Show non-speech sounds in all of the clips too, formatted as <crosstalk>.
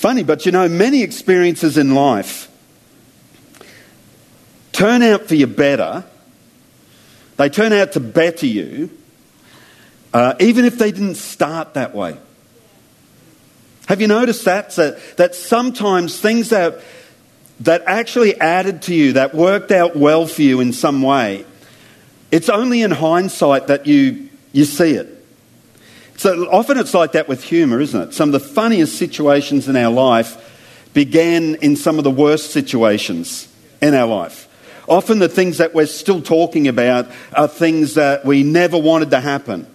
funny, but you know, many experiences in life turn out for you better. They turn out to better you, uh, even if they didn't start that way. Have you noticed that? That, that sometimes things that, that actually added to you, that worked out well for you in some way, it's only in hindsight that you, you see it. So often it's like that with humour, isn't it? Some of the funniest situations in our life began in some of the worst situations in our life. Often the things that we're still talking about are things that we never wanted to happen.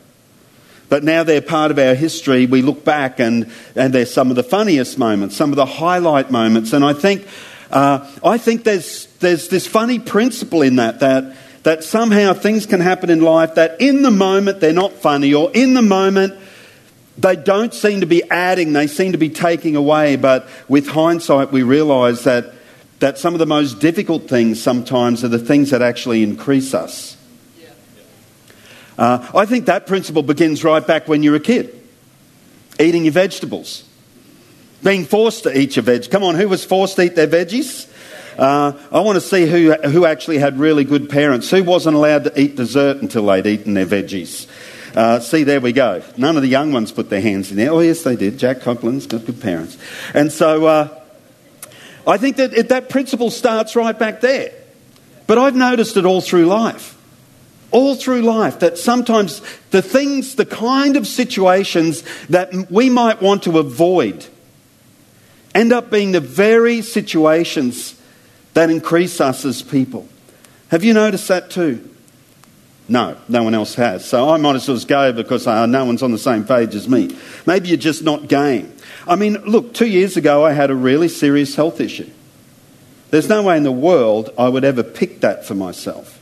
But now they're part of our history. We look back and, and they're some of the funniest moments, some of the highlight moments. And I think, uh, I think there's, there's this funny principle in that, that, that somehow things can happen in life that in the moment they're not funny or in the moment they don't seem to be adding, they seem to be taking away. But with hindsight, we realise that, that some of the most difficult things sometimes are the things that actually increase us. Uh, I think that principle begins right back when you're a kid, eating your vegetables, being forced to eat your veg. Come on, who was forced to eat their veggies? Uh, I want to see who, who actually had really good parents. Who wasn't allowed to eat dessert until they'd eaten their veggies? Uh, see, there we go. None of the young ones put their hands in there. Oh, yes, they did. Jack Copeland's got good parents. And so uh, I think that it, that principle starts right back there. But I've noticed it all through life all through life that sometimes the things, the kind of situations that we might want to avoid end up being the very situations that increase us as people. Have you noticed that too? No, no one else has. So I might as well go because uh, no one's on the same page as me. Maybe you're just not game. I mean, look, two years ago I had a really serious health issue. There's no way in the world I would ever pick that for myself.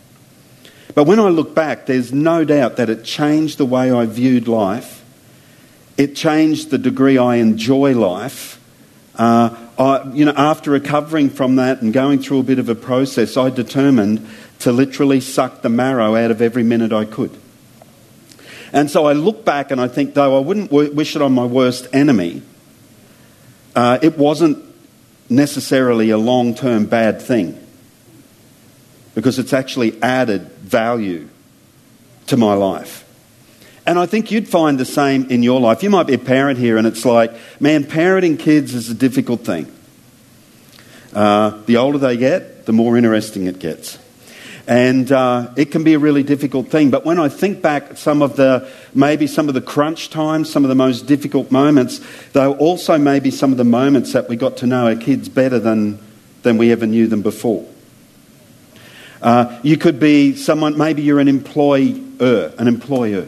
But when I look back, there's no doubt that it changed the way I viewed life. It changed the degree I enjoy life. Uh, I, you know, after recovering from that and going through a bit of a process, I determined to literally suck the marrow out of every minute I could. And so I look back and I think, though I wouldn't wish it on my worst enemy, uh, it wasn't necessarily a long term bad thing because it's actually added value to my life. And I think you'd find the same in your life. You might be a parent here, and it's like, man, parenting kids is a difficult thing. Uh, the older they get, the more interesting it gets. And uh, it can be a really difficult thing. But when I think back some of the, maybe some of the crunch times, some of the most difficult moments, though also maybe some of the moments that we got to know our kids better than, than we ever knew them before. Uh, you could be someone, maybe you're an employer, an employer,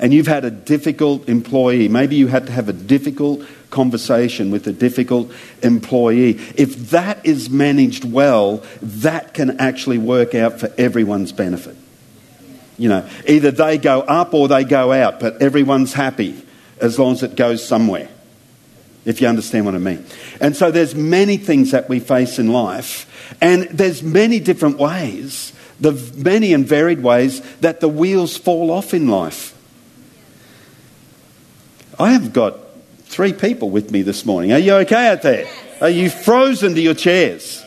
and you've had a difficult employee. Maybe you had to have a difficult conversation with a difficult employee. If that is managed well, that can actually work out for everyone's benefit. You know, either they go up or they go out, but everyone's happy as long as it goes somewhere. If you understand what I mean. And so there's many things that we face in life and there's many different ways, the many and varied ways that the wheels fall off in life. I have got three people with me this morning. Are you okay out there? Are you frozen to your chairs?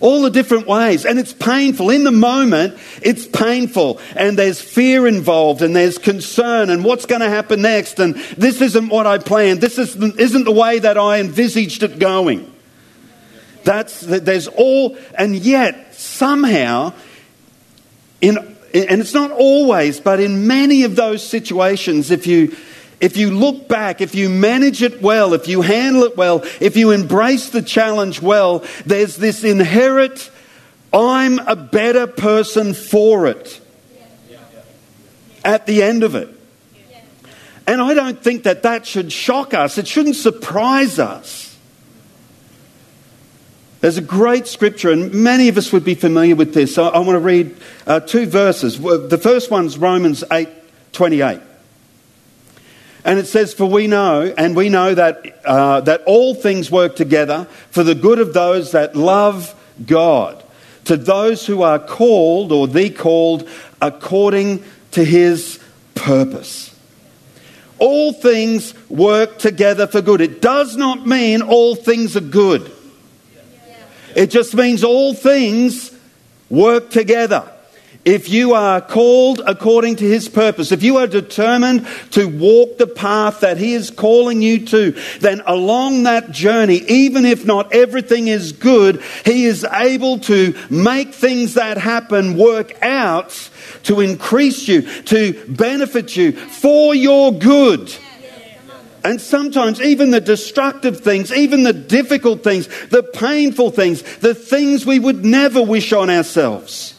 All the different ways. And it's painful. In the moment, it's painful. And there's fear involved and there's concern and what's going to happen next. And this isn't what I planned. This isn't the way that I envisaged it going. That's, there's all, and yet somehow, in, and it's not always, but in many of those situations, if you, if you look back, if you manage it well, if you handle it well, if you embrace the challenge well, there's this inherent, I'm a better person for it at the end of it. And I don't think that that should shock us. It shouldn't surprise us. There's a great scripture, and many of us would be familiar with this. So I want to read uh, two verses. The first one's Romans 8 28. And it says, For we know, and we know that, uh, that all things work together for the good of those that love God, to those who are called, or the called, according to his purpose. all things work together for good. It does not mean all things are good. It just means all things work together. If you are called according to his purpose, if you are determined to walk the path that he is calling you to, then along that journey, even if not everything is good, he is able to make things that happen work out to increase you, to benefit you for your good. And sometimes even the destructive things, even the difficult things, the painful things, the things we would never wish on ourselves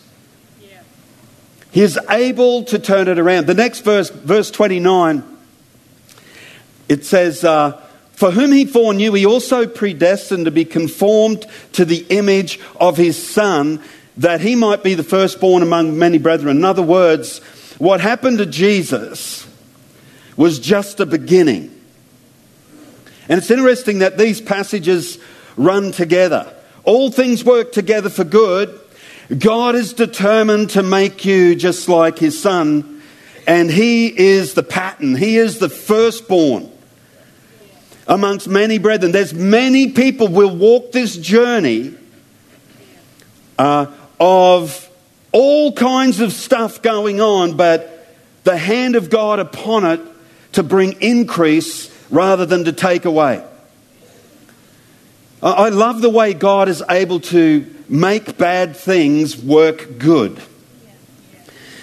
he is able to turn it around. The next verse, verse 29, it says, uh, For whom he foreknew, he also predestined to be conformed to the image of his Son, that he might be the firstborn among many brethren. In other words, what happened to Jesus was just a beginning. And it's interesting that these passages run together. All things work together for good God is determined to make you just like his son, and he is the pattern, he is the firstborn amongst many brethren. There's many people will walk this journey uh, of all kinds of stuff going on, but the hand of God upon it to bring increase rather than to take away. I love the way God is able to make bad things work good.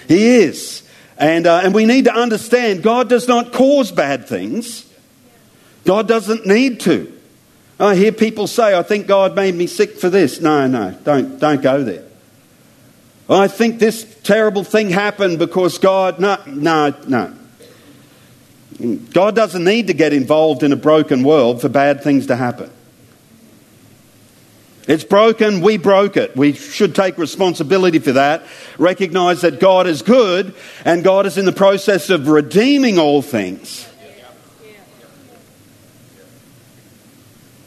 He is. And, uh, and we need to understand God does not cause bad things, God doesn't need to. I hear people say, I think God made me sick for this. No, no, don't, don't go there. I think this terrible thing happened because God. No, no, no. God doesn't need to get involved in a broken world for bad things to happen. It's broken, we broke it. We should take responsibility for that. Recognize that God is good and God is in the process of redeeming all things.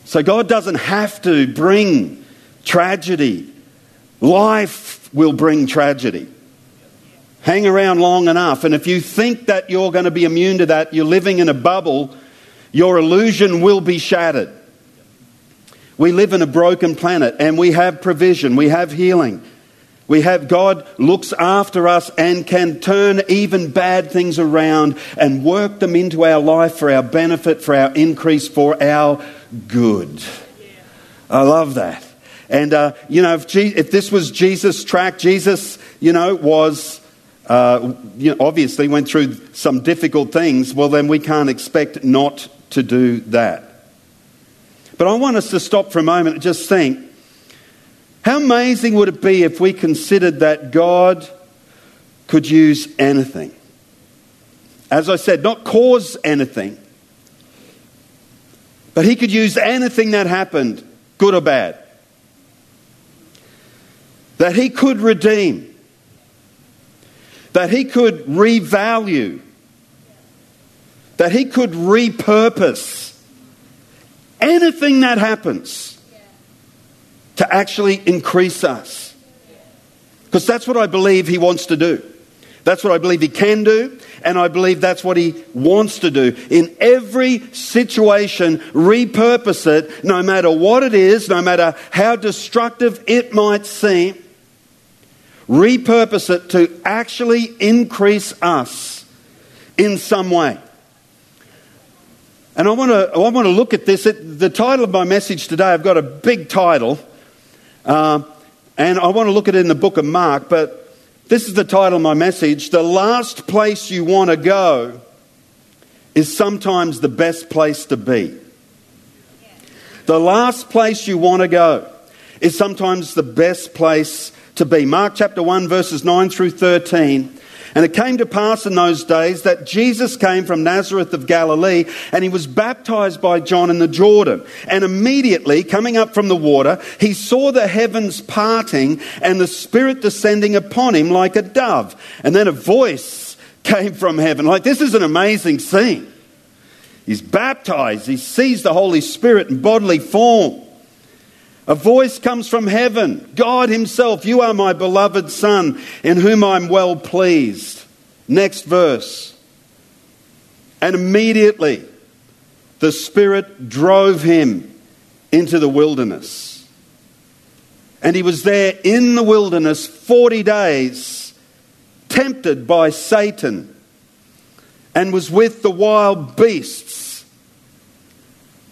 So God doesn't have to bring tragedy. Life will bring tragedy. Hang around long enough, and if you think that you're going to be immune to that, you're living in a bubble, your illusion will be shattered. We live in a broken planet and we have provision, we have healing. We have God looks after us and can turn even bad things around and work them into our life for our benefit, for our increase, for our good. I love that. And, uh, you know, if, Je- if, this was Jesus' track, Jesus, you know, was, uh, you know, obviously went through some difficult things, well, then we can't expect not to do that. But I want us to stop for a moment and just think how amazing would it be if we considered that God could use anything? As I said, not cause anything, but He could use anything that happened, good or bad. That He could redeem, that He could revalue, that He could repurpose anything that happens to actually increase us. Because that's what I believe He wants to do. That's what I believe He can do, and I believe that's what He wants to do. In every situation, repurpose it, no matter what it is, no matter how destructive it might seem, repurpose it to actually increase us in some way. And I want to, I want to look at this. The title of my message today, I've got a big title, uh, and I want to look at it in the book of Mark, but this is the title of my message. The last place you want to go is sometimes the best place to be. The last place you want to go is sometimes the best place to be. Mark chapter 1, verses 9 through 13 and it came to pass in those days that Jesus came from Nazareth of Galilee and he was baptized by John in the Jordan. And immediately, coming up from the water, he saw the heavens parting and the Spirit descending upon him like a dove. And then a voice came from heaven. Like, this is an amazing scene. He's baptized, he sees the Holy Spirit in bodily form. A voice comes from heaven God Himself, you are my beloved Son, in whom I'm well pleased. Next verse. And immediately the Spirit drove him into the wilderness. And he was there in the wilderness 40 days, tempted by Satan, and was with the wild beasts.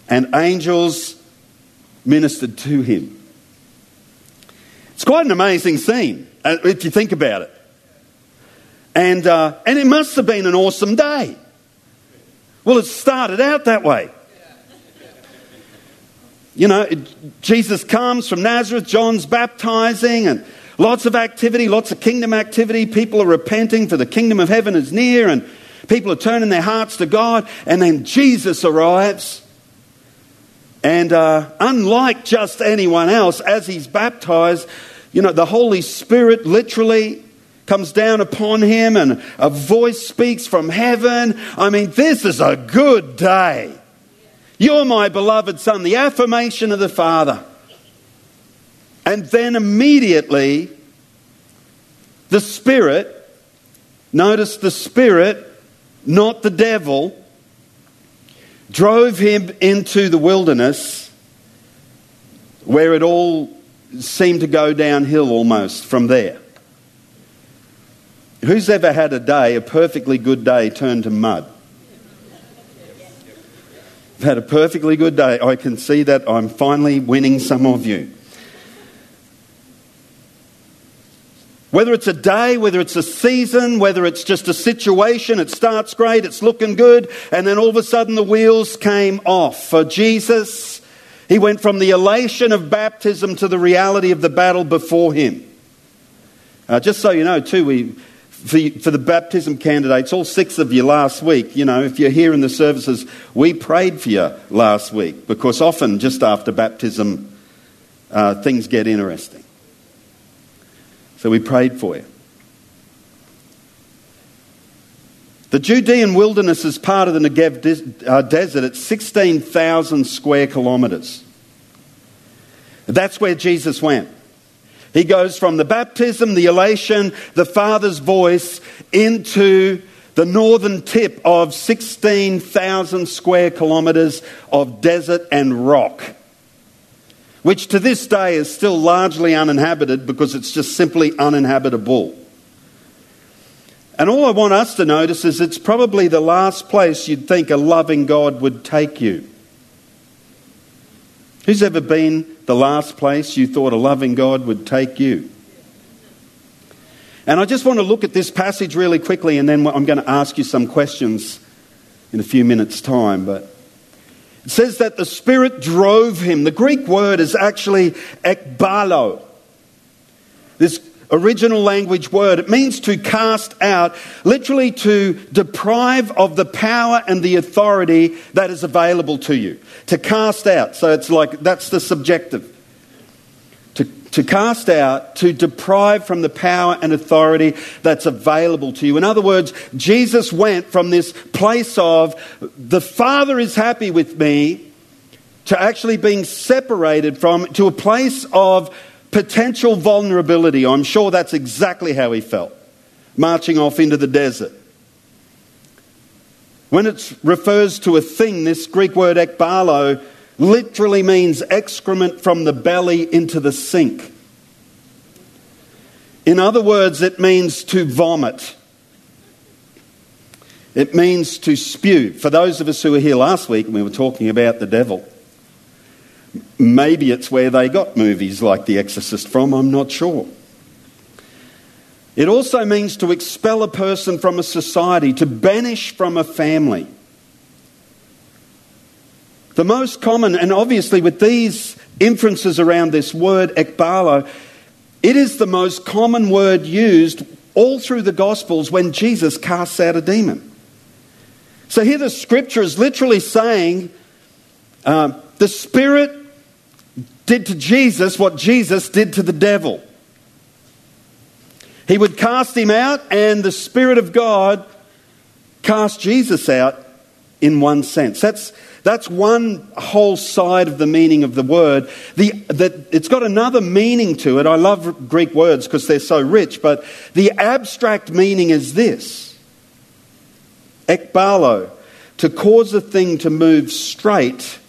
And angels ministered to him. It's quite an amazing scene uh, if you think about it. And, uh, and it must have been an awesome day. Well, it started out that way. You know, Jesus comes from Nazareth, John's baptizing, and lots of activity, lots of kingdom activity. People are repenting, for the kingdom of heaven is near, and people are turning their hearts to God. And then Jesus arrives. And uh, unlike just anyone else, as he's baptized, you know, the Holy Spirit literally comes down upon him and a voice speaks from heaven. I mean, this is a good day. You're my beloved Son, the affirmation of the Father. And then immediately, the Spirit, notice the Spirit, not the devil, drove him into the wilderness where it all seemed to go downhill almost from there. Who's ever had a day, a perfectly good day, turn to mud? I've had a perfectly good day. I can see that I'm finally winning some of you. Whether it's a day, whether it's a season, whether it's just a situation, it starts great, it's looking good, and then all of a sudden the wheels came off. For Jesus, he went from the elation of baptism to the reality of the battle before him. Uh, just so you know, too, we for, for the baptism candidates, all six of you last week, you know, if you're here in the services, we prayed for you last week because often just after baptism, uh, things get interesting. So we prayed for you. The Judean wilderness is part of the Negev uh, desert. It's 16,000 square kilometres. That's where Jesus went. He goes from the baptism, the elation, the Father's voice into the northern tip of 16,000 square kilometres of desert and rock, which to this day is still largely uninhabited because it's just simply uninhabitable. And all I want us to notice is it's probably the last place you'd think a loving God would take you. Who's ever been the last place you thought a loving God would take you? And I just want to look at this passage really quickly, and then I'm going to ask you some questions in a few minutes' time. But it says that the Spirit drove him. The Greek word is actually ekbalo. This original language word. It means to cast out, literally to deprive of the power and the authority that is available to you. To cast out. So it's like that's the subjective. To, cast out, to deprive from the power and authority that's available to you. In other words, Jesus went from this place of the Father is happy with me to actually being separated from, to a place of potential vulnerability. I'm sure that's exactly how he felt, marching off into the desert. When it refers to a thing, this Greek word ekbalo literally means excrement from the belly into the sink. In other words, it means to vomit. It means to spew. For those of us who were here last week and we were talking about the devil, Maybe it's where they got movies like The Exorcist from, I'm not sure. It also means to expel a person from a society, to banish from a family. The most common, and obviously with these inferences around this word ekbalo, it is the most common word used all through the Gospels when Jesus casts out a demon. So here the scripture is literally saying uh, the Spirit did to Jesus what Jesus did to the devil. He would cast him out, and the Spirit of God cast Jesus out in one sense. That's, that's one whole side of the meaning of the word. The, the, it's got another meaning to it. I love Greek words because they're so rich, but the abstract meaning is this ekbalo. to cause a thing to move straight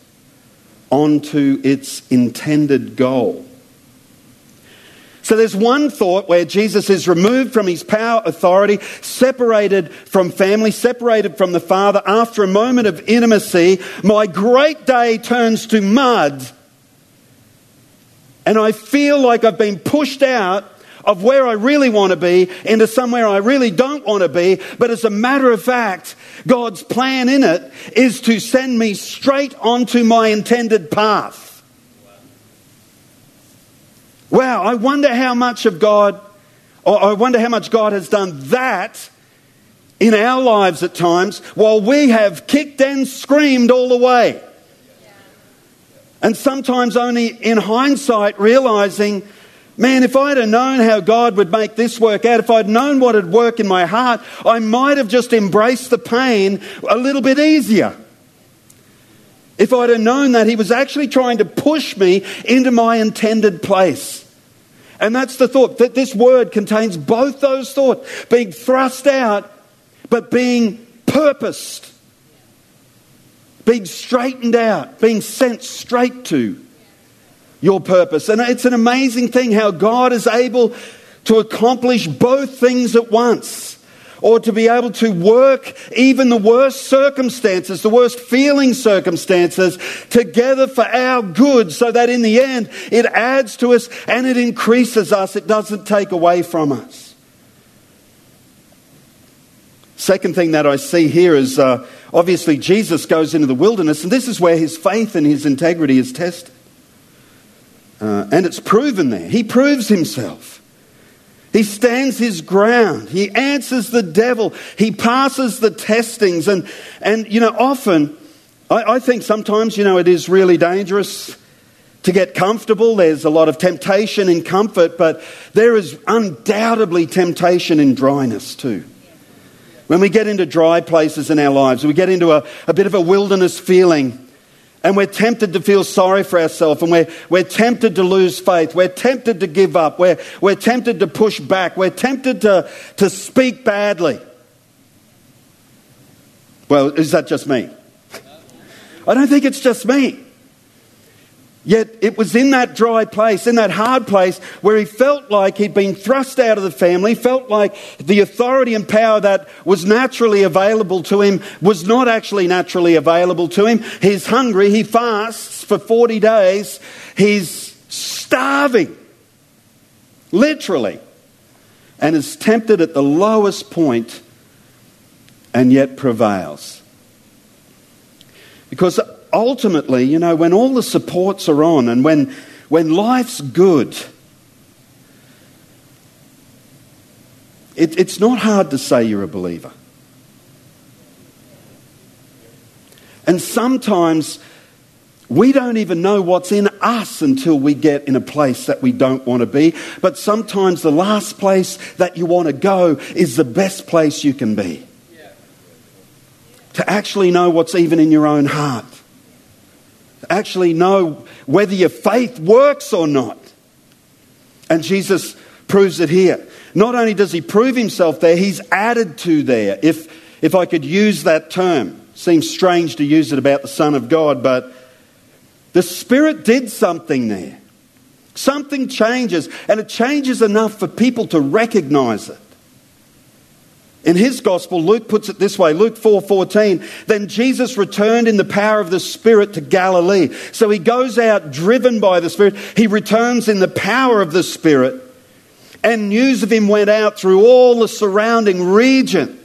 onto its intended goal. So there's one thought where Jesus is removed from his power, authority, separated from family, separated from the Father. After a moment of intimacy, my great day turns to mud. And I feel like I've been pushed out of where I really want to be into somewhere I really don't want to be. But as a matter of fact, God's plan in it is to send me straight onto my intended path. Wow, I wonder how much of God, or I wonder how much God has done that in our lives at times while we have kicked and screamed all the way. And sometimes only in hindsight realizing, man, if I'd have known how God would make this work out, if I'd known what would work in my heart, I might have just embraced the pain a little bit easier. If I'd have known that He was actually trying to push me into my intended place. And that's the thought that this word contains both those thoughts. Being thrust out, but being purposed, being straightened out, being sent straight to your purpose. And it's an amazing thing how God is able to accomplish both things at once or to be able to work even the worst circumstances, the worst feeling circumstances together for our good so that in the end it adds to us and it increases us. It doesn't take away from us. Second thing that I see here is uh, obviously Jesus goes into the wilderness, and this is where his faith and his integrity is tested. Uh, and it's proven there. He proves himself. He stands his ground. He answers the devil. He passes the testings. And, and you know, often, I, I think sometimes, you know, it is really dangerous to get comfortable. There's a lot of temptation in comfort, but there is undoubtedly temptation in dryness too. When we get into dry places in our lives, we get into a, a bit of a wilderness feeling. And we're tempted to feel sorry for ourselves and we're, we're tempted to lose faith. We're tempted to give up. We're, we're tempted to push back. We're tempted to, to speak badly. Well, is that just me? I don't think it's just me. Yet it was in that dry place, in that hard place, where he felt like he'd been thrust out of the family, felt like the authority and power that was naturally available to him was not actually naturally available to him. He's hungry, he fasts for 40 days, he's starving, literally, and is tempted at the lowest point and yet prevails. Because ultimately, you know, when all the supports are on and when, when life's good, it, it's not hard to say you're a believer. And sometimes we don't even know what's in us until we get in a place that we don't want to be. But sometimes the last place that you want to go is the best place you can be. To actually know what's even in your own heart actually know whether your faith works or not. And Jesus proves it here. Not only does he prove himself there, he's added to there. If, if I could use that term, seems strange to use it about the Son of God, but the Spirit did something there. Something changes, and it changes enough for people to recognize it. In his gospel, Luke puts it this way Luke 4 14. Then Jesus returned in the power of the Spirit to Galilee. So he goes out driven by the Spirit. He returns in the power of the Spirit. And news of him went out through all the surrounding region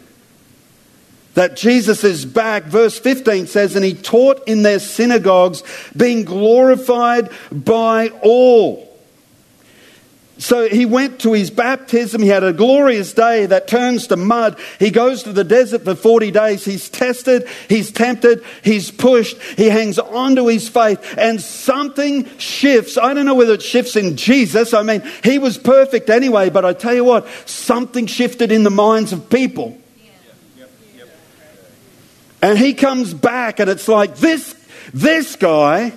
that Jesus is back. Verse 15 says, And he taught in their synagogues, being glorified by all. So he went to his baptism. He had a glorious day that turns to mud. He goes to the desert for 40 days. He's tested, he's tempted, he's pushed, he hangs on to his faith, and something shifts. I don't know whether it shifts in Jesus. I mean, he was perfect anyway, but I tell you what, something shifted in the minds of people. And he comes back, and it's like this, this guy,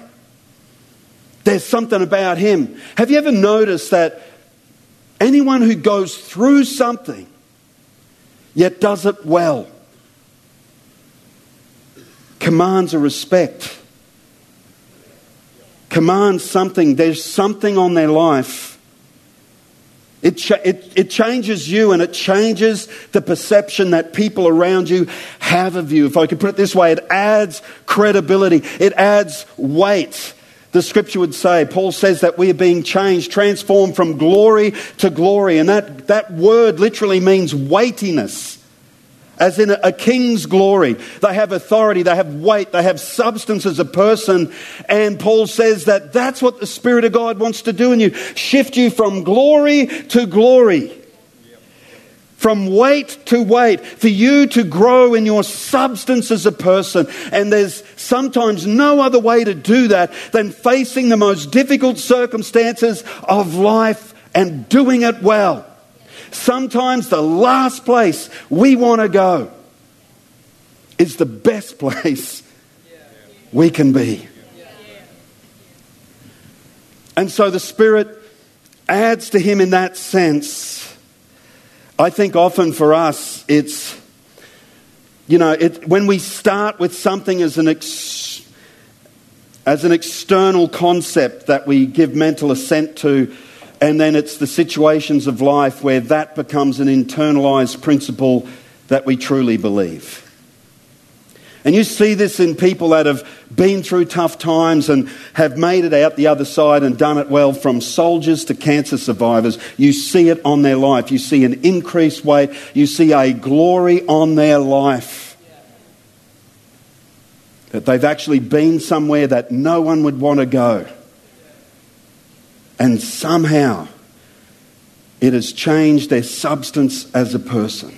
there's something about him. Have you ever noticed that Anyone who goes through something yet does it well commands a respect, commands something. There's something on their life. It, cha- it, it changes you and it changes the perception that people around you have of you. If I could put it this way, it adds credibility, it adds weight the scripture would say. Paul says that we are being changed, transformed from glory to glory. And that, that word literally means weightiness, as in a, a king's glory. They have authority, they have weight, they have substance as a person. And Paul says that that's what the Spirit of God wants to do in you shift you from glory to glory from weight to weight, for you to grow in your substance as a person. And there's sometimes no other way to do that than facing the most difficult circumstances of life and doing it well. Sometimes the last place we want to go is the best <laughs> place we can be. And so the Spirit adds to him in that sense I think often for us, it's, you know, it, when we start with something as an, ex, as an external concept that we give mental assent to, and then it's the situations of life where that becomes an internalized principle that we truly believe. And you see this in people that have been through tough times and have made it out the other side and done it well, from soldiers to cancer survivors. You see it on their life. You see an increased weight. You see a glory on their life. That they've actually been somewhere that no one would want to go. And somehow it has changed their substance as a person.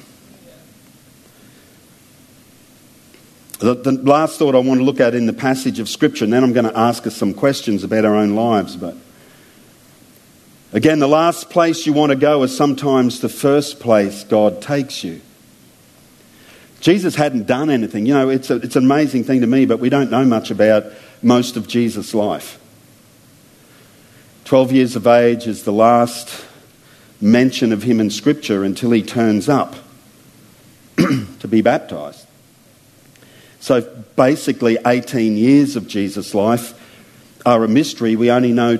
The, the, last thought I want to look at in the passage of Scripture, and then I'm going to ask us some questions about our own lives. But again, the last place you want to go is sometimes the first place God takes you. Jesus hadn't done anything. You know, it's, a, it's an amazing thing to me, but we don't know much about most of Jesus' life. 12 years of age is the last mention of him in Scripture until he turns up <clears throat> to be baptized. So basically, 18 years of Jesus' life are a mystery. We only know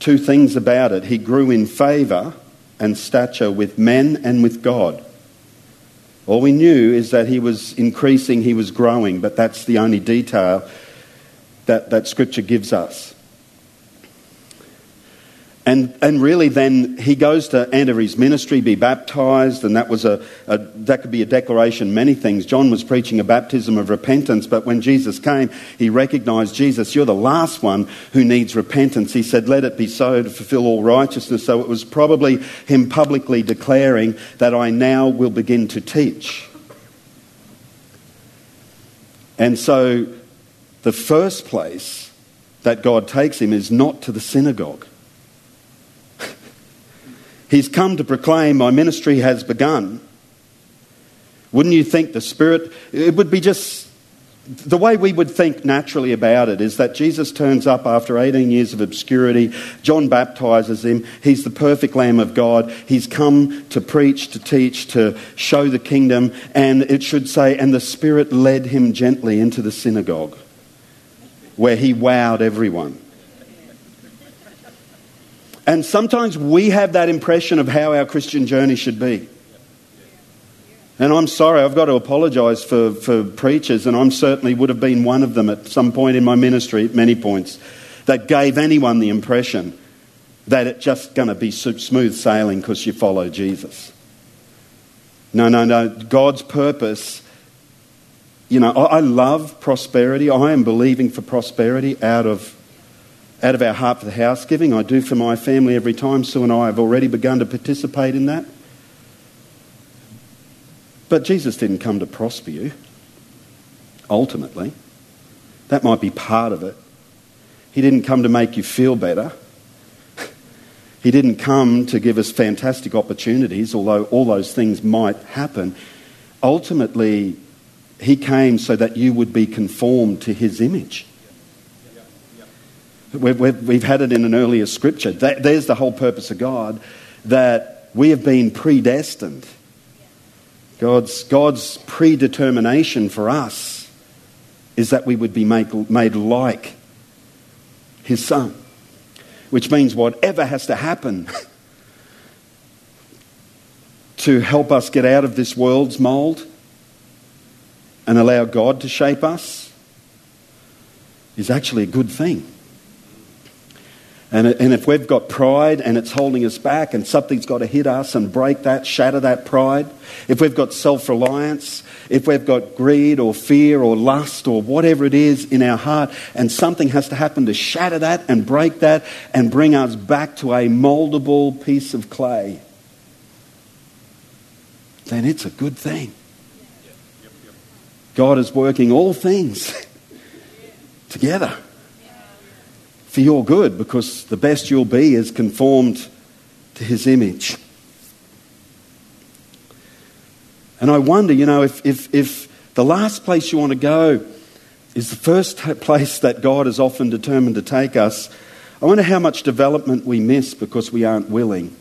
two things about it. He grew in favour and stature with men and with God. All we knew is that he was increasing, he was growing, but that's the only detail that, that Scripture gives us. And, and really, then he goes to enter his ministry, be baptized, and that was a, a, that could be a declaration. Many things. John was preaching a baptism of repentance, but when Jesus came, he recognized Jesus. You're the last one who needs repentance. He said, "Let it be so to fulfill all righteousness." So it was probably him publicly declaring that I now will begin to teach. And so, the first place that God takes him is not to the synagogue. He's come to proclaim, My ministry has begun. Wouldn't you think the Spirit, it would be just the way we would think naturally about it is that Jesus turns up after 18 years of obscurity. John baptizes him. He's the perfect Lamb of God. He's come to preach, to teach, to show the kingdom. And it should say, and the Spirit led him gently into the synagogue where he wowed everyone. And sometimes we have that impression of how our Christian journey should be. And I'm sorry, I've got to apologise for, for preachers, and I certainly would have been one of them at some point in my ministry, at many points, that gave anyone the impression that it's just going to be smooth sailing because you follow Jesus. No, no, no. God's purpose, you know, I love prosperity. I am believing for prosperity out of out of our heart for the house giving. I do for my family every time. Sue and I have already begun to participate in that. But Jesus didn't come to prosper you, ultimately. That might be part of it. He didn't come to make you feel better. <laughs> He didn't come to give us fantastic opportunities, although all those things might happen. Ultimately, He came so that you would be conformed to His image. We've, had it in an earlier scripture. There's the whole purpose of God that we have been predestined. God's, God's predetermination for us is that we would be made like his son. Which means whatever has to happen <laughs> to help us get out of this world's mold and allow God to shape us is actually a good thing. And, and if we've got pride and it's holding us back and something's got to hit us and break that, shatter that pride, if we've got self reliance, if we've got greed or fear or lust or whatever it is in our heart, and something has to happen to shatter that and break that and bring us back to a moldable piece of clay, then it's a good thing. God is working all things <laughs> together for your good because the best you'll be is conformed to his image. And I wonder, you know, if, if, if the last place you want to go is the first <laughs> place that God is often determined to take us, I wonder how much development we miss because we aren't willing.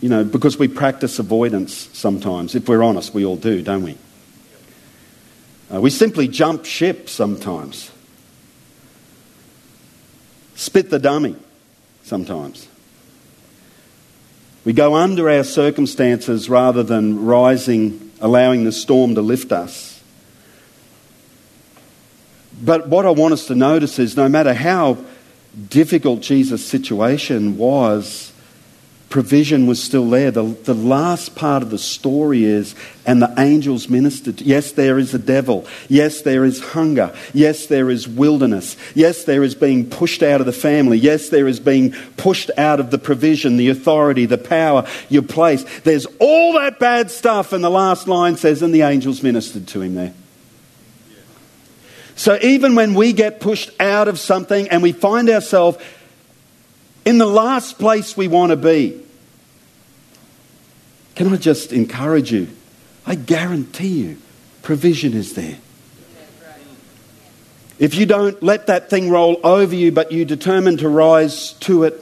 You know, because we practice avoidance sometimes. If we're honest, we all do, don't we? Uh, we simply jump ship sometimes. Spit the dummy sometimes. We go under our circumstances rather than rising, allowing the storm to lift us. But what I want us to notice is no matter how difficult Jesus' situation was, provision was still there. The, the last part of the story is, and the angels ministered. Yes, there is a devil. Yes, there is hunger. Yes, there is wilderness. Yes, there is being pushed out of the family. Yes, there is being pushed out of the provision, the authority, the power, your place. There's all that bad stuff, and the last line says, and the angels ministered to him there. So even when we get pushed out of something and we find ourselves in the last place we want to be, can I just encourage you? I guarantee you, provision is there. If you don't let that thing roll over you, but you determine to rise to it,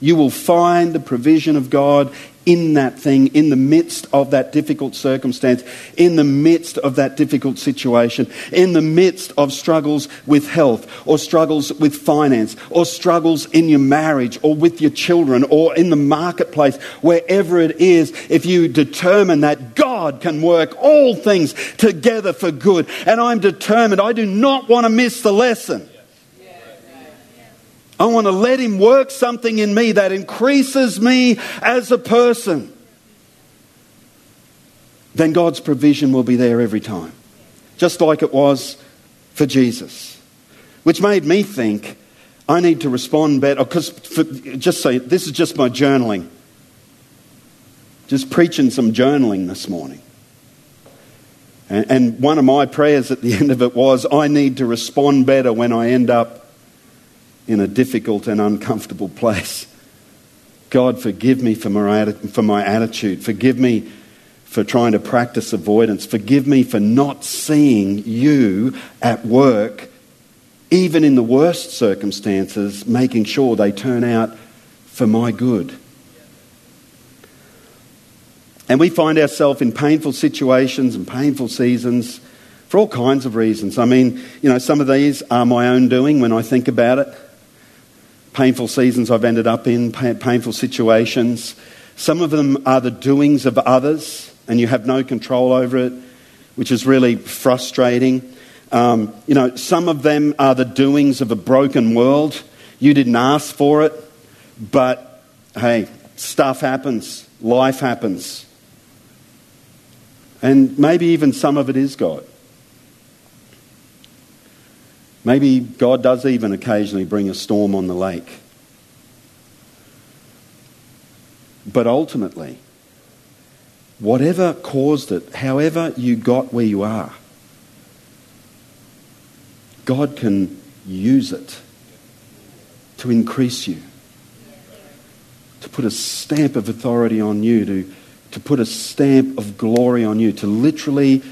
you will find the provision of God in that thing, in the midst of that difficult circumstance, in the midst of that difficult situation, in the midst of struggles with health, or struggles with finance, or struggles in your marriage, or with your children, or in the marketplace, wherever it is, if you determine that God can work all things together for good, and I'm determined, I do not want to miss the lesson. I want to let Him work something in me that increases me as a person. Then God's provision will be there every time, just like it was for Jesus. Which made me think I need to respond better. Because, just say, this is just my journaling. Just preaching some journaling this morning. And, and one of my prayers at the <laughs> end of it was I need to respond better when I end up in a difficult and uncomfortable place. God, forgive me for my, for my attitude. Forgive me for trying to practice avoidance. Forgive me for not seeing you at work, even in the worst circumstances, making sure they turn out for my good. And we find ourselves in painful situations and painful seasons for all kinds of reasons. I mean, you know, some of these are my own doing when I think about it painful seasons I've ended up in, painful situations. Some of them are the doings of others, and you have no control over it, which is really frustrating. Um, you know, some of them are the doings of a broken world. You didn't ask for it, but hey, stuff happens, life happens. And maybe even some of it is God. Maybe God does even occasionally bring a storm on the lake. But ultimately, whatever caused it, however you got where you are, God can use it to increase you, to put a stamp of authority on you, to, to put a stamp of glory on you, to literally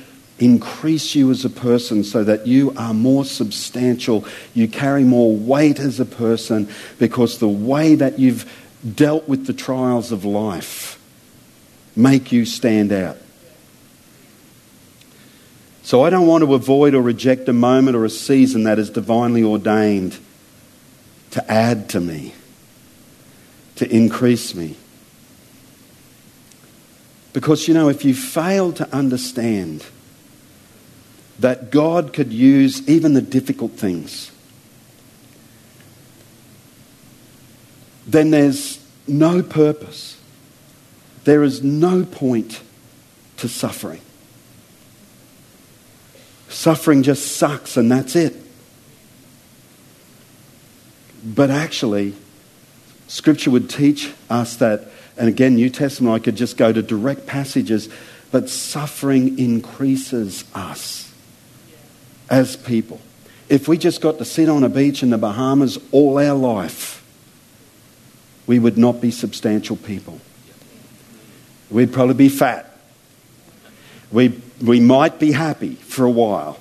increase you as a person so that you are more substantial. You carry more weight as a person because the way that you've dealt with the trials of life make you stand out So I don't want to avoid or reject a moment or a season that is divinely ordained to add to me, to increase me. Because, you know, if you fail to understand that God could use even the difficult things, then there's no purpose. There is no point to suffering. Suffering just sucks and that's it. But actually, Scripture would teach us that, and again, New Testament, I could just go to direct passages, but suffering increases us as people. If we just got to sit on a beach in the Bahamas all our life, we would not be substantial people. We'd probably be fat. We, we might be happy for a while,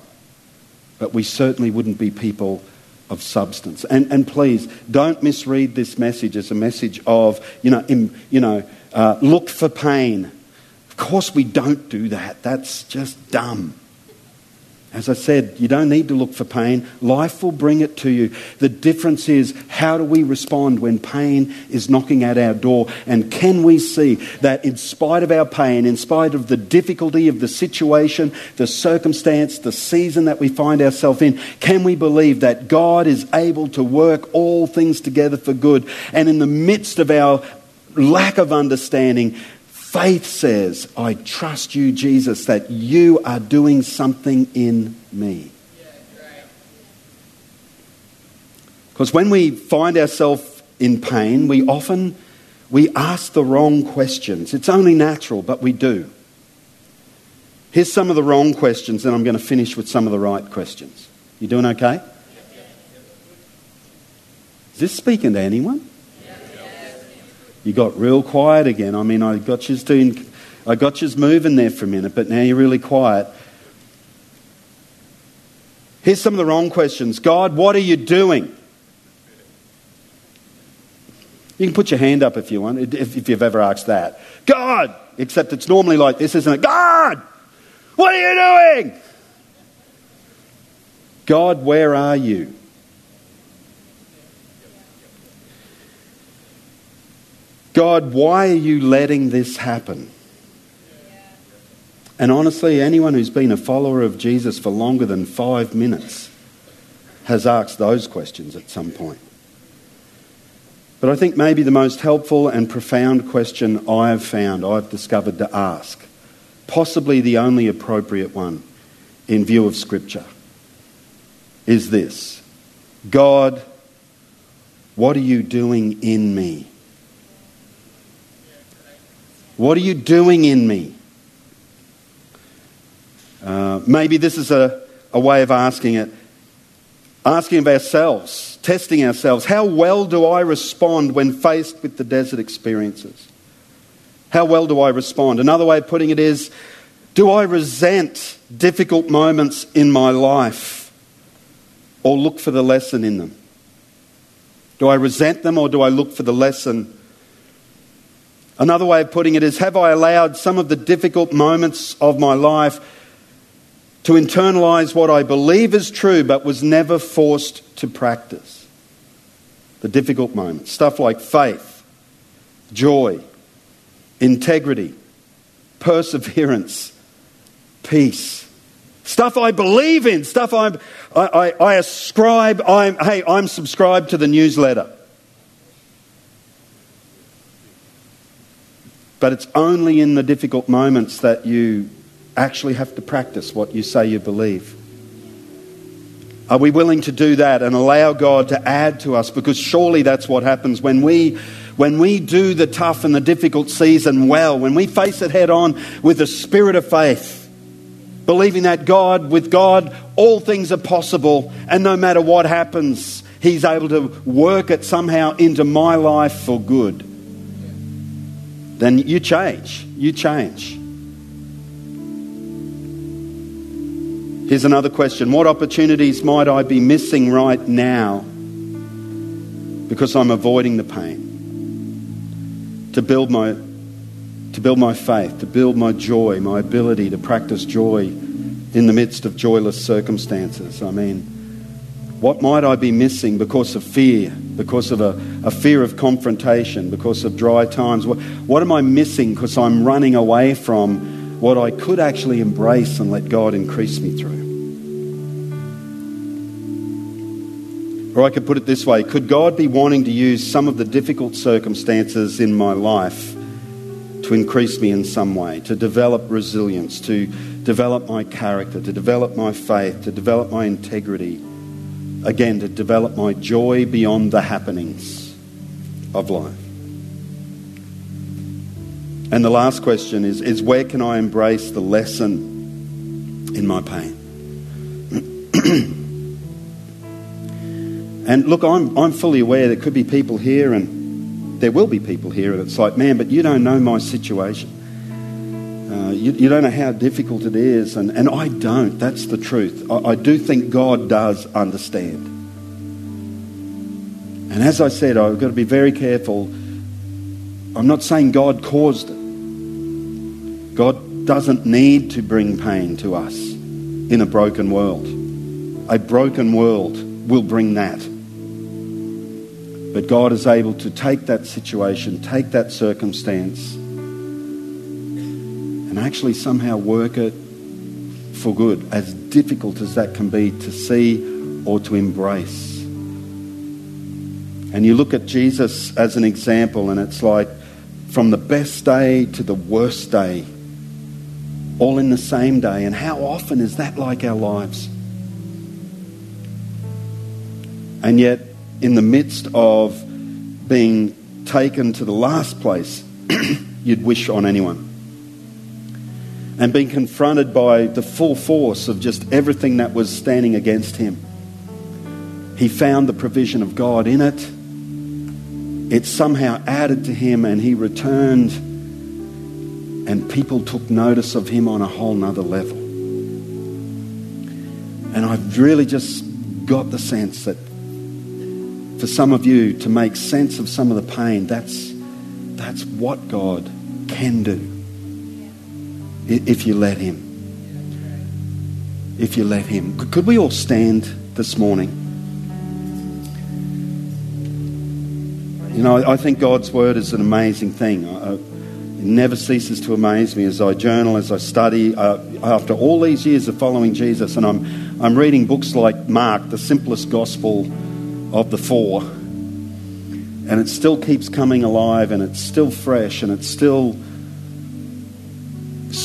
but we certainly wouldn't be people of substance. And, and please, don't misread this message as a message of, you know, you know uh, look for pain. Of course, we don't do that. That's just dumb. As I said, you don't need to look for pain. Life will bring it to you. The difference is how do we respond when pain is knocking at our door? And can we see that in spite of our pain, in spite of the difficulty of the situation, the circumstance, the season that we find ourselves in, can we believe that God is able to work all things together for good? And in the midst of our lack of understanding, Faith says, I trust you, Jesus, that you are doing something in me. Because when we find ourselves in pain, we often we ask the wrong questions. It's only natural, but we do. Here's some of the wrong questions, and I'm going to finish with some of the right questions. You doing okay? Is this speaking to anyone? You got real quiet again. I mean, I got you doing, I got you moving there for a minute, but now you're really quiet. Here's some of the wrong questions. God, what are you doing? You can put your hand up if you want, if, if you've ever asked that. God! Except it's normally like this, isn't it? God! What are you doing? God, where are you? God, why are you letting this happen? And honestly, anyone who's been a follower of Jesus for longer than five minutes has asked those questions at some point. But I think maybe the most helpful and profound question I've found, I've discovered to ask, possibly the only appropriate one in view of Scripture, is this God, what are you doing in me? What are you doing in me? Uh, maybe this is a, a way of asking it. Asking of ourselves, testing ourselves. How well do I respond when faced with the desert experiences? How well do I respond? Another way of putting it is do I resent difficult moments in my life or look for the lesson in them? Do I resent them or do I look for the lesson Another way of putting it is Have I allowed some of the difficult moments of my life to internalize what I believe is true but was never forced to practice? The difficult moments. Stuff like faith, joy, integrity, perseverance, peace. Stuff I believe in, stuff I, I, I ascribe, I'm, hey, I'm subscribed to the newsletter. But it's only in the difficult moments that you actually have to practice what you say you believe. Are we willing to do that and allow God to add to us? Because surely that's what happens when we, when we do the tough and the difficult season well, when we face it head on with a spirit of faith, believing that God, with God, all things are possible, and no matter what happens, He's able to work it somehow into my life for good then you change. You change. Here's another question What opportunities might I be missing right now because I'm avoiding the pain? To build my, to build my faith, to build my joy, my ability to practice joy in the midst of joyless circumstances. I mean, what might I be missing because of fear, because of a, a fear of confrontation, because of dry times? What, what am I missing because I'm running away from what I could actually embrace and let God increase me through? Or I could put it this way Could God be wanting to use some of the difficult circumstances in my life to increase me in some way, to develop resilience, to develop my character, to develop my faith, to develop my integrity? Again, to develop my joy beyond the happenings of life. And the last question is, is where can I embrace the lesson in my pain? <clears throat> And look, I'm, I'm fully aware there could be people here, and there will be people here, and it's like, man, but you don't know my situation. Uh, you, you, don't know how difficult it is, and, and I don't. That's the truth. I, I do think God does understand. And as I said, I've got to be very careful. I'm not saying God caused it. God doesn't need to bring pain to us in a broken world. A broken world will bring that. But God is able to take that situation, take that circumstance, actually somehow work it for good, as difficult as that can be to see or to embrace. And you look at Jesus as an example, and it's like from the best day to the worst day, all in the same day. And how often is that like our lives? And yet, in the midst of being taken to the last place <clears throat> you'd wish on anyone. And being confronted by the full force of just everything that was standing against him. He found the provision of God in it. It somehow added to him, and he returned, and people took notice of him on a whole nother level. And I've really just got the sense that for some of you to make sense of some of the pain, that's, that's what God can do if you let Him. If you let Him. Could we all stand this morning? You know, I think God's Word is an amazing thing. It never ceases to amaze me as I journal, as I study. Uh, after all these years of following Jesus, and I'm, I'm reading books like Mark, the simplest gospel of the four. And it still keeps coming alive and it's still fresh and it's still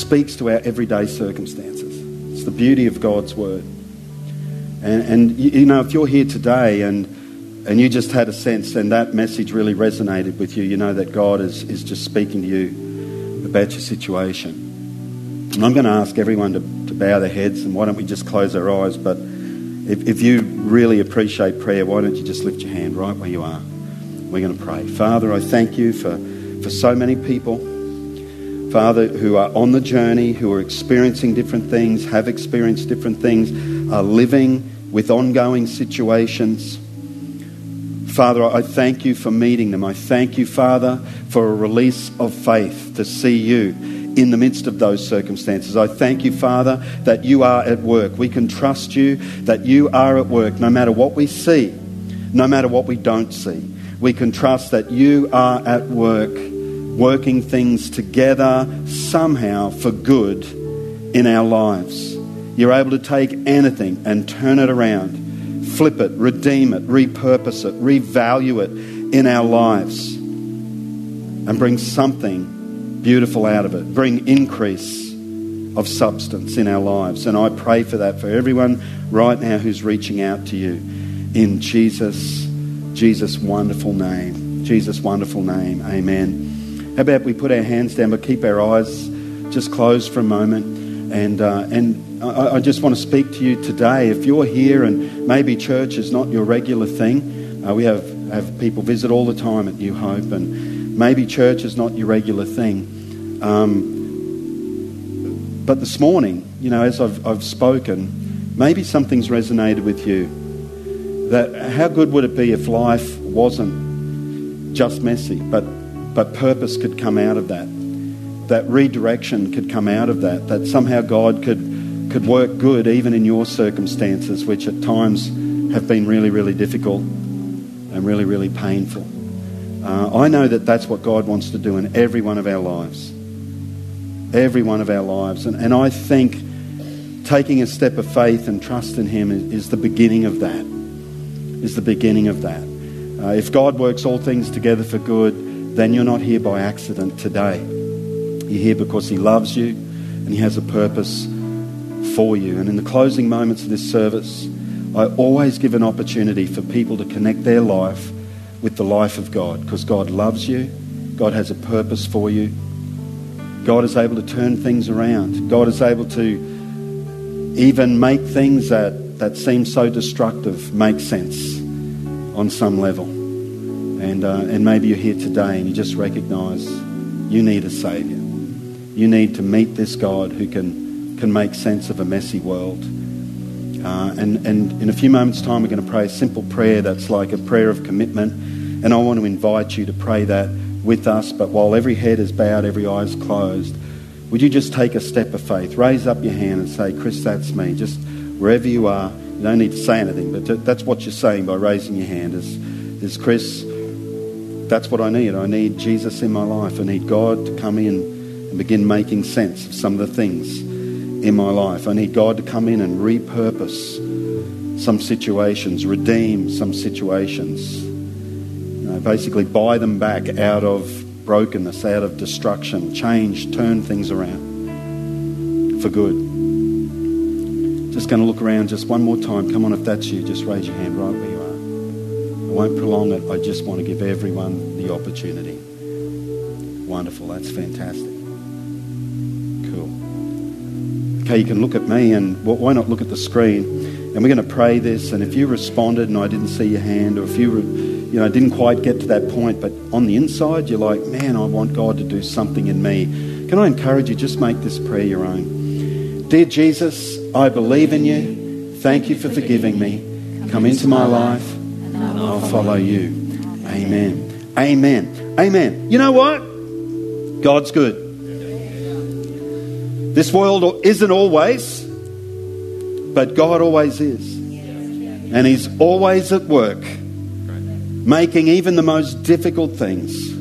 speaks to our everyday circumstances. It's the beauty of God's Word. And, and you know, if you're here today and, and you just had a sense and that message really resonated with you, you know that God is, is just speaking to you about your situation. And I'm going to ask everyone to, to bow their heads and why don't we just close our eyes? But if, if you really appreciate prayer, why don't you just lift your hand right where you are? We're going to pray. Father, I thank you for, for so many people, Father, who are on the journey, who are experiencing different things, have experienced different things, are living with ongoing situations. Father, I thank you for meeting them. I thank you, Father, for a release of faith to see you in the midst of those circumstances. I thank you, Father, that you are at work. We can trust you that you are at work no matter what we see, no matter what we don't see. We can trust that you are at work, working things together somehow for good in our lives. You're able to take anything and turn it around, flip it, redeem it, repurpose it, revalue it in our lives, and bring something beautiful out of it, bring increase of substance in our lives. And I pray for that for everyone right now who's reaching out to you in Jesus, Jesus' wonderful name. Jesus' wonderful name. Amen. How about we put our hands down but keep our eyes just closed for a moment? And, uh, and I, I, just want to speak to you today. If you're here and maybe church is not your regular thing, uh, we have, have people visit all the time at New Hope, and maybe church is not your regular thing. Um, but this morning, you know, as I've, I've spoken, maybe something's resonated with you. That how good would it be if life wasn't just messy, but, but purpose could come out of that? That redirection could come out of that. That somehow God could, could work good even in your circumstances, which at times have been really, really difficult and really, really painful. Uh, I know that that's what God wants to do in every one of our lives. Every one of our lives. And, and I think taking a step of faith and trust in Him is, is the beginning of that. Is the beginning of that. Uh, if God works all things together for good, then you're not here by accident today. You're here because He loves you and He has a purpose for you. And in the closing moments of this service, I always give an opportunity for people to connect their life with the life of God because God loves you, God has a purpose for you. God is able to turn things around. God is able to even make things that, that seem so destructive make sense on some level. And, uh, and maybe you're here today and you just recognize you need a Savior. You need to meet this God who can, can make sense of a messy world. Uh, and, and in a few moments' time, we're going to pray a simple prayer that's like a prayer of commitment. And I want to invite you to pray that with us. But while every head is bowed, every eye is closed, would you just take a step of faith? Raise up your hand and say, Chris, that's me. Just wherever you are, you don't need to say anything, but that's what you're saying by raising your hand is, is Chris, that's what I need. I need Jesus in my life. I need God to come in and begin making sense of some of the things in my life. I need God to come in and repurpose some situations, redeem some situations, you know, basically buy them back out of brokenness, out of destruction, change, turn things around for good. Just going to look around just one more time. Come on, if that's you, just raise your hand right. I won't prolong it. I just want to give everyone the opportunity. Wonderful. That's fantastic. Cool. Okay, you can look at me and why not look at the screen? And we're going to pray this. And if you responded and I didn't see your hand, or if you, you know, didn't quite get to that point, but on the inside you're like, man, I want God to do something in me. Can I encourage you? Just make this prayer your own. Dear Jesus, I believe in you. Thank you for forgiving me. Come into my life, and I'll follow you. Amen. Amen. Amen. You know what? God's good. This world isn't always, but God always is. And He's always at work, making even the most difficult things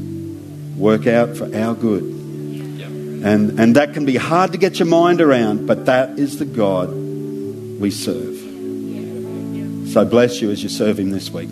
work out for our good. And, and that can be hard to get your mind around, but that is the God we serve. So bless you as you serve Him this week.